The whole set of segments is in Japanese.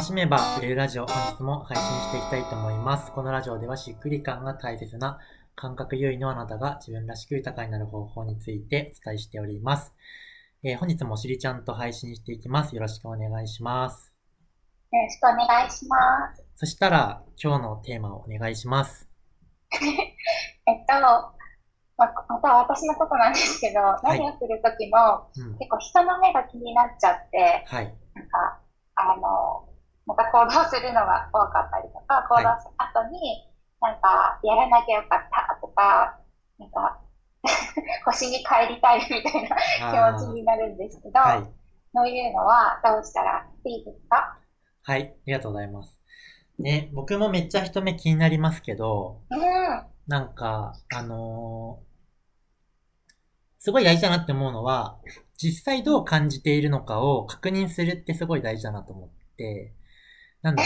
楽しめば売れるラジオ本日も配信していきたいと思います。このラジオではしっくり感が大切な感覚優位のあなたが自分らしく豊かになる方法についてお伝えしております。えー本日もおしりちゃんと配信していきます。よろしくお願いします。よろしくお願いします。そしたら今日のテーマをお願いします。えっと、ままた私のことなんですけど、何をするときも、うん。結構人の目が気になっちゃって、はい。なんか、あの、また行動するのが多かったりとか、行動した後に、なんか、やらなきゃよかったとか、なんか、星に帰りたいみたいな気持ちになるんですけど、はい。そういうのはどうしたらいいですか？はい。ありがとうございます。ね、僕もめっちゃ人目気になりますけど、うん。なんか、あのーすごい大事だなって思うのは、実際どう感じているのかを確認するってすごい大事だなと思って、なんだ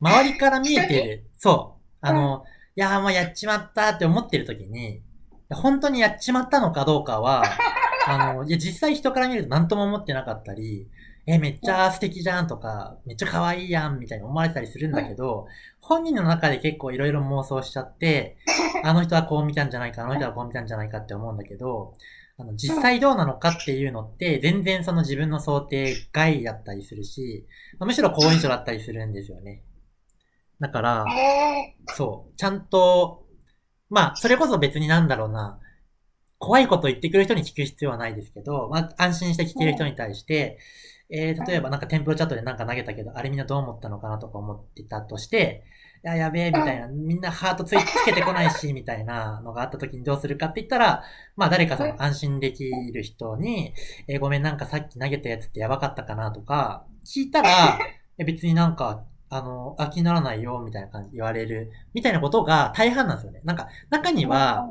周りから見えてる、そう、あの、いやーもうやっちまったって思ってる時に、本当にやっちまったのかどうかは、あの、いや実際人から見ると何とも思ってなかったり、え、めっちゃ素敵じゃんとか、めっちゃ可愛いやんみたいに思われたりするんだけど、本人の中で結構いろいろ妄想しちゃって、あの人はこう見たんじゃないか、あの人はこう見たんじゃないかって思うんだけど、あの、実際どうなのかっていうのって、全然その自分の想定外だったりするし、まあむしろ好印象だったりするんですよね。だから、えそう、ちゃんと、まあ、それこそ別になんだろうな、怖いこと言ってくる人に聞く必要はないですけど、まあ、安心して聞ける人に対して、えー、例えばなんかテンプルチャットでなんか投げたけど、あれみんなどう思ったのかなとか思ってたとして、いや、やべえ、みたいな、みんなハートついつけてこないし、みたいなのがあった時にどうするかって言ったら、まあ誰かその安心できる人に、えーごめんなんかさっき投げたやつってやばかったかなとか、聞いたら、え別になんか、あの、あ、気にならないよ、みたいな感じで言われる、みたいなことが大半なんですよね。なんか、中には、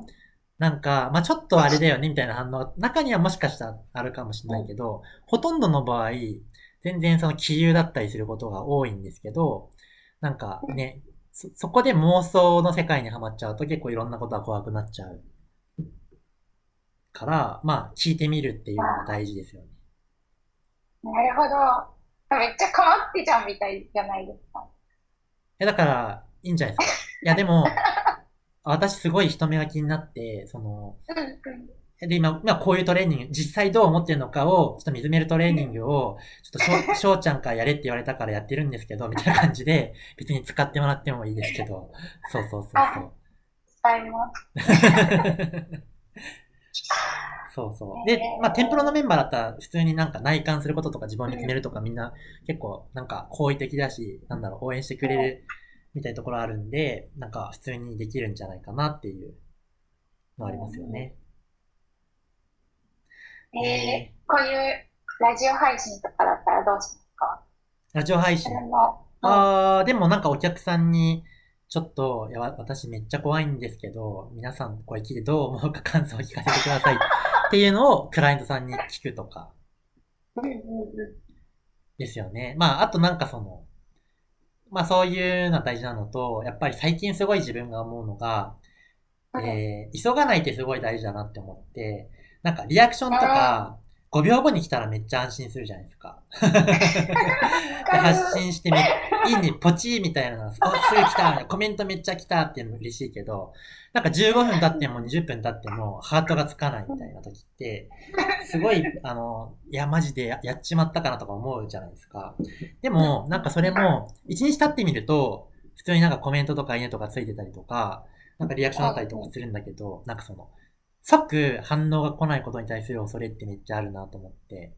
なんか、まあちょっとあれだよね、みたいな反応が、中にはもしかしたらあるかもしれないけど、ほとんどの場合、全然その気流だったりすることが多いんですけど、なんかね、そ、そこで妄想の世界にはまっちゃうと結構いろんなことが怖くなっちゃう。から、まあ聞いてみるっていうのが大事ですよね。なるほど。めっちゃかまってちゃんみたいじゃないですか。え、だから、いいんじゃないですか。いや、でも、私すごい人目が気になって、その、うんうん。で、今、今こういうトレーニング、実際どう思ってるのかを、ちょっと見つめるトレーニングを、ちょっとしょう、しょうちゃんからやれって言われたからやってるんですけど、みたいな 感じで、別に使ってもらってもいいですけど、そうそうそうそう。使います。そうそう。で、まあ、テンプロのメンバーだったら、普通になんか内観することとか自分を見つめるとかみんな結構なんか好意的だし、なんだろう、応援してくれるみたいなところあるんで、なんか普通にできるんじゃないかなっていうのありますよね。えー、こういうラジオ配信とかだったらどうしますか？ラジオ配信？あー、でもなんかお客さんに、ちょっと、いや、わ私めっちゃ怖いんですけど、皆さんこれ聞いてどう思うか感想を聞かせてください。っていうのをクライアントさんに聞くとか。ですよね。まあ、あとなんかその、まあそういうのは大事なのと、やっぱり最近すごい自分が思うのが、えー、急がないってすごい大事だなって思って、なんかリアクションとか、5秒後に来たらめっちゃ安心するじゃないですか。で発信してめ、いいね、ポチーみたいなの、お、すぐ来た、コメントめっちゃ来たっていうのも嬉しいけど、なんか15分経っても20分経ってもハートがつかないみたいな時って、すごい、あの、いや、マジでややっちまったかなとか思うじゃないですか。でも、なんかそれも、1日経ってみると、普通になんかコメントとかいいねとかついてたりとか、なんかリアクションあったりとかするんだけど、なんかその、即反応が来ないことに対する恐れってめっちゃあるなと思って、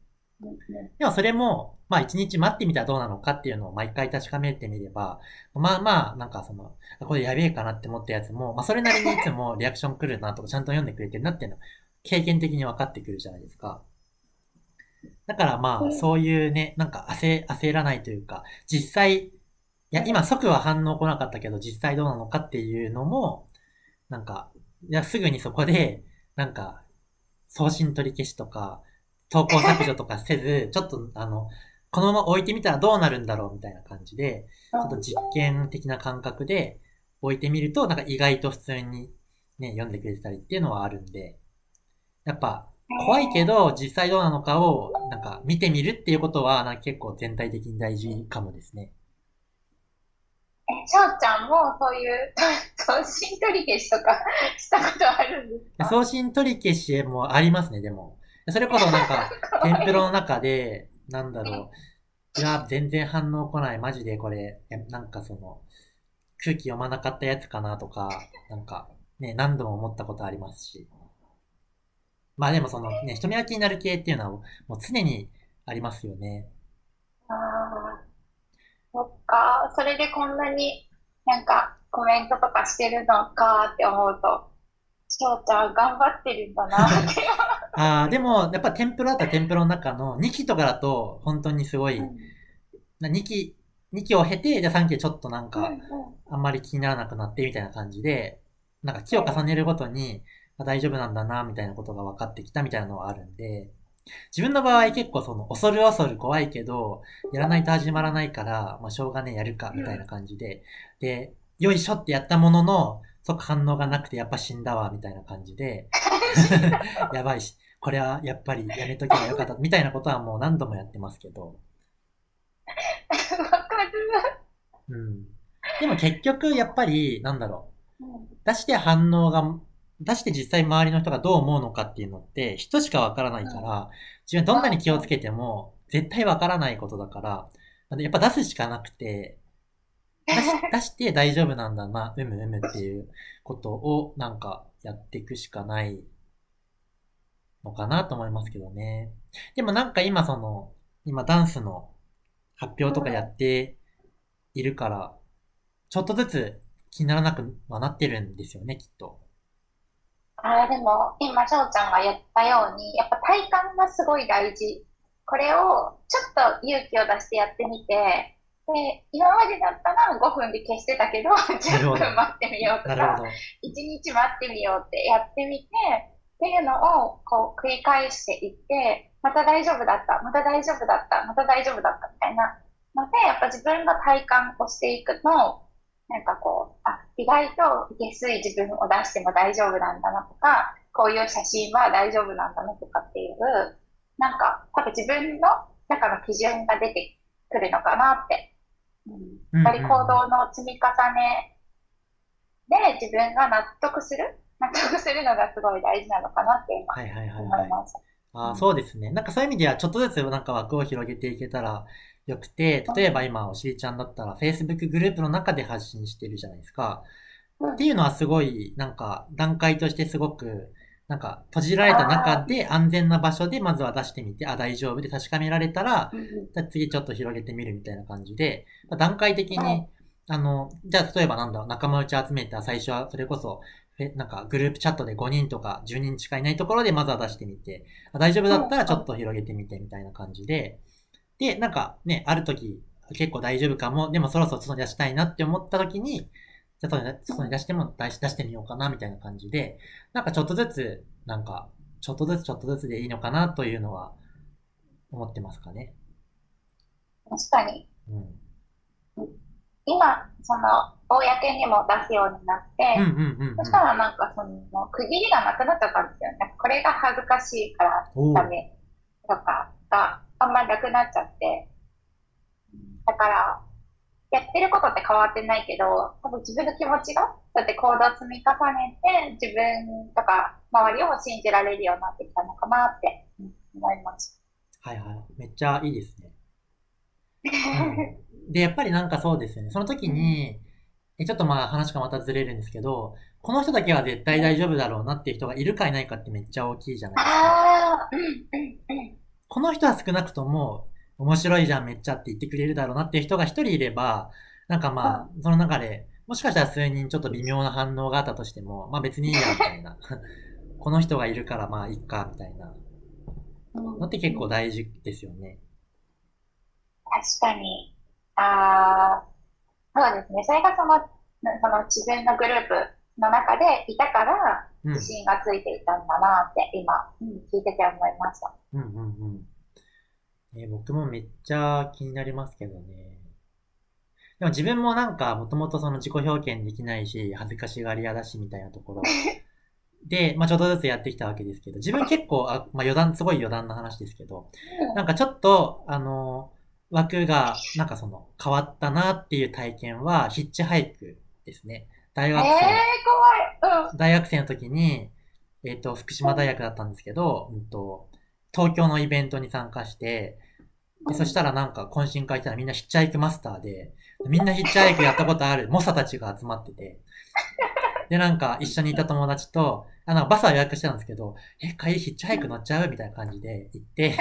でもそれも、まあ一日待ってみたらどうなのかっていうのを毎回確かめてみれば、まあまあ、なんかその、あこれやべえかなって思ったやつも、まあそれなりにいつもリアクション来るなとかちゃんと読んでくれてるなっていうのは経験的に分かってくるじゃないですか。だからまあ、そういうね、なんか焦、焦らないというか、実際、いや、今即は反応来なかったけど、実際どうなのかっていうのも、なんか、いや、すぐにそこで、なんか、送信取り消しとか、投稿削除とかせず、ちょっと、あの、このまま置いてみたらどうなるんだろうみたいな感じで、ちょっと実験的な感覚で置いてみると、なんか意外と普通にね、読んでくれてたりっていうのはあるんで、やっぱ、怖いけど、実際どうなのかを、なんか見てみるっていうことは、なんか結構全体的に大事かもですね。しょうちゃんもそういう 送信取り消しとかしたことあるんですか送信取り消しもありますね、でも。それこそなんか、テンプロの中で、なんだろう。いや、全然反応来ない。マジでこれ、なんかその、空気読まなかったやつかなとか、なんか、ね、何度も思ったことありますし。まあでもそのね、人目が気になる系っていうのは、もう常にありますよね。ああ、そっか。それでこんなになんかコメントとかしてるのかって思うと、翔ちゃん頑張ってるんだなって。ああ、でも、やっぱ天ぷらだったら天ぷらの中の2期とかだと、本当にすごい、うん、2期、2期を経て、じゃあ3期ちょっとなんか、あんまり気にならなくなってみたいな感じで、なんか木を重ねるごとに、大丈夫なんだな、みたいなことが分かってきたみたいなのはあるんで、自分の場合結構その、恐る恐る怖いけど、やらないと始まらないから、まあしょうがねえやるか、みたいな感じで、で、よいしょってやったものの、即反応がなくてやっぱ死んだわ、みたいな感じで、やばいし、これはやっぱりやめとけばよかった、みたいなことはもう何度もやってますけど。わかる。うん。でも結局、やっぱり、なんだろう。出して反応が出して実際周りの人がどう思うのかっていうのって、人しかわからないから、自分どんなに気をつけても、絶対わからないことだから、やっぱ出すしかなくて、出し 出して大丈夫なんだな、うむうむっていうことをなんかやっていくしかないのかなと思いますけどね。でもなんか今その、今ダンスの発表とかやっているから、ちょっとずつ気にならなくはなってるんですよね、きっと。ああ、でも、今、翔ちゃんが言ったように、やっぱ体感がすごい大事。これを、ちょっと勇気を出してやってみて、で、今までだったら5分で消してたけど、10分待ってみようとか、1日待ってみようってやってみて、っていうのをこう繰り返していって、また大丈夫だった、また大丈夫だった、また大丈夫だったみたいなので、やっぱ自分が体感をしていくと、なんかこう、あ、意外と下水自分を出しても大丈夫なんだなとか、こういう写真は大丈夫なんだなとかっていう、なんか、多分自分の中の基準が出てくるのかなって。うん、やっぱり行動の積み重ねで自分が納得する納得するのがすごい大事なのかなって今思います。はいはいはい、はい、あそうですね。なんかそういう意味ではちょっとずつなんか枠を広げていけたらよくて、例えば今、おしりちゃんだったら Facebook グループの中で発信してるじゃないですか。っていうのはすごい、なんか、段階としてすごく、なんか、閉じられた中で安全な場所でまずは出してみて、あ、大丈夫で確かめられたら、じゃ次ちょっと広げてみるみたいな感じで、まあ、段階的に、あの、じゃあ例えばなんだろう、仲間内集めた最初はそれこそ、なんかグループチャットで5人とか10人しかいないところでまずは出してみて、あ大丈夫だったらちょっと広げてみてみたいな感じで、で、なんかね、ある時、結構大丈夫かも、でもそろそろ外に出したいなって思った時に、じゃあ外に出しても出し出してみようかな、みたいな感じで、なんかちょっとずつ、なんか、ちょっとずつちょっとずつでいいのかなというのは、思ってますかね。確かに。うん、今、その、公にも出すようになって、そしたらなんかその、区切りがなくなっちゃったんですよね。これが恥ずかしいからダメとかがあんまりなくなっちゃって。だから、やってることって変わってないけど、多分自分の気持ちが、そうやって行動を積み重ねて、自分とか周りを信じられるようになってきたのかなって、思います。はいはい。めっちゃいいですね。うん、で、やっぱりなんかそうですよね。その時に、ちょっとまあ話がまたずれるんですけど、この人だけは絶対大丈夫だろうなっていう人がいるかいないかってめっちゃ大きいじゃないですか。ああ、うんうんうん。この人は少なくとも、面白いじゃんめっちゃって言ってくれるだろうなっていう人が一人いれば、なんかまあ、その中で、もしかしたら数人ちょっと微妙な反応があったとしても、まあ別にいいやみたいな。この人がいるからまあいいかみたいな。のって結構大事ですよね。確かに。ああ、そうですね。それがその、その自分のグループの中でいたから、自信がついていたんだなって今、うん、聞いてて思いました。うんうんうん。えー、僕もめっちゃ気になりますけどね。でも自分もなんかもともとその自己表現できないし、恥ずかしがり屋だしみたいなところ。で、まあちょっとずつやってきたわけですけど、自分結構、あまあ余談、すごい余談な話ですけど、なんかちょっと、あの、枠が、なんかその、変わったなっていう体験は、ヒッチハイクですね。大えー、学怖い生、。うん。大学生の時に、えっ、と、福島大学だったんですけど、うんと、東京のイベントに参加して、でそしたらなんか懇親会行ったらみんなヒッチハイクマスターで、みんなヒッチハイクやったことある 猛者たちが集まってて、で、なんか一緒にいた友達と、あの、バスは予約してたんですけど、え、帰りヒッチハイク乗っちゃう？みたいな感じで行って、で、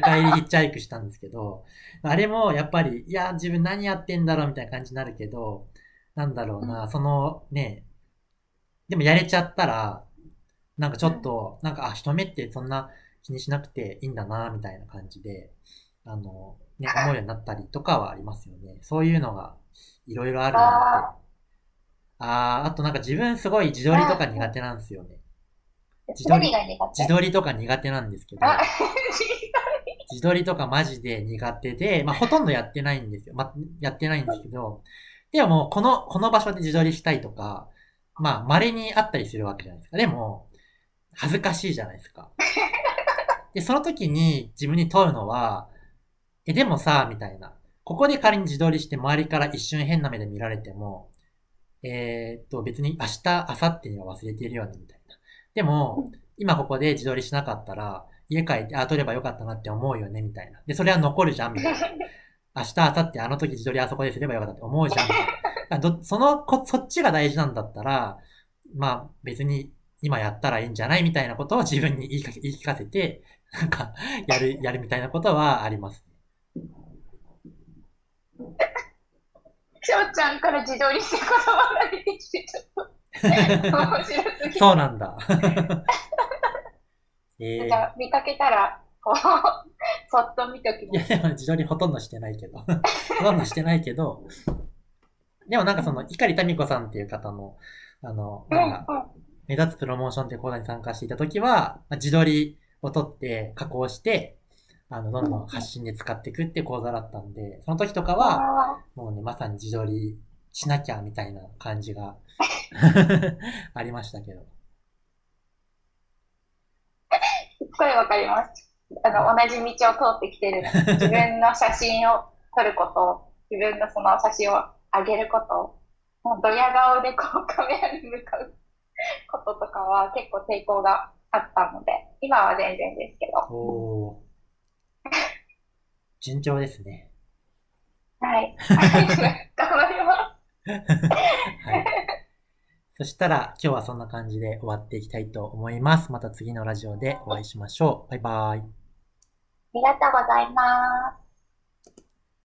帰りヒッチハイクしたんですけど、あれもやっぱり、いや、自分何やってんだろう？みたいな感じになるけど、なんだろうな、そのね、でもやれちゃったら、なんかちょっと、なんか、あ、人目ってそんな気にしなくていいんだな、みたいな感じで、あの、ね、思うようになったりとかはありますよね。そういうのが、いろいろあるなって。あー、あとなんか自分すごい自撮りとか苦手なんですよね。自撮り自撮りとか苦手なんですけど、あ、自撮りとかマジで苦手で、まあほとんどやってないんですよ。まあやってないんですけど、でももうこの、この場所で自撮りしたいとか、まあ稀にあったりするわけじゃないですか。でも、恥ずかしいじゃないですか。で、その時に自分に問うのは、え、でもさ、みたいな。ここで仮に自撮りして周りから一瞬変な目で見られても、えーっと、別に明日、明後日には忘れているよね、みたいな。でも、今ここで自撮りしなかったら、家帰って、あ、撮ればよかったなって思うよね、みたいな。で、それは残るじゃん、みたいな。明日、明後日、あの時自撮りあそこですればよかったって思うじゃん。どそのこ、そっちが大事なんだったら、まあ、別に今やったらいいんじゃないみたいなことを自分に言いかけ言い聞かせて、なんか、やる、やるみたいなことはあります。しょうちゃんから自撮りって言葉が出てきて、ちょっと面白すぎる。そうなんだ。ええじゃあ見かけたら、こう、そっと見ときいや。でも自撮りほとんどしてないけど。ほとんどしてないけど、でもなんかその、碇民子さんっていう方の、あの、うん、なんか、目立つプロモーションっていう講座に参加していた時は、まあ自撮りを撮って加工して、あの、どんどん発信で使っていくっていう講座だったんで、その時とかは、あもうね、まさに自撮りしなきゃみたいな感じが ありましたけど。ーすっごいわかります。あの、同じ道を通ってきてる。自分の写真を撮ること、自分のその写真を上げること、もうドヤ顔でこうカメラに向かうこととかは結構抵抗があったので、今は全然ですけど。順調ですね。はい。頑張ります。はい。そしたら今日はそんな感じで終わっていきたいと思います。また次のラジオでお会いしましょう。バイバイ。ありがとうございます。